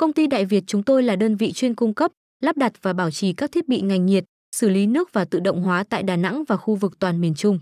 Công ty Đại Việt chúng tôi là đơn vị chuyên cung cấp, lắp đặt và bảo trì các thiết bị ngành nhiệt, xử lý nước và tự động hóa tại Đà Nẵng và khu vực toàn miền Trung.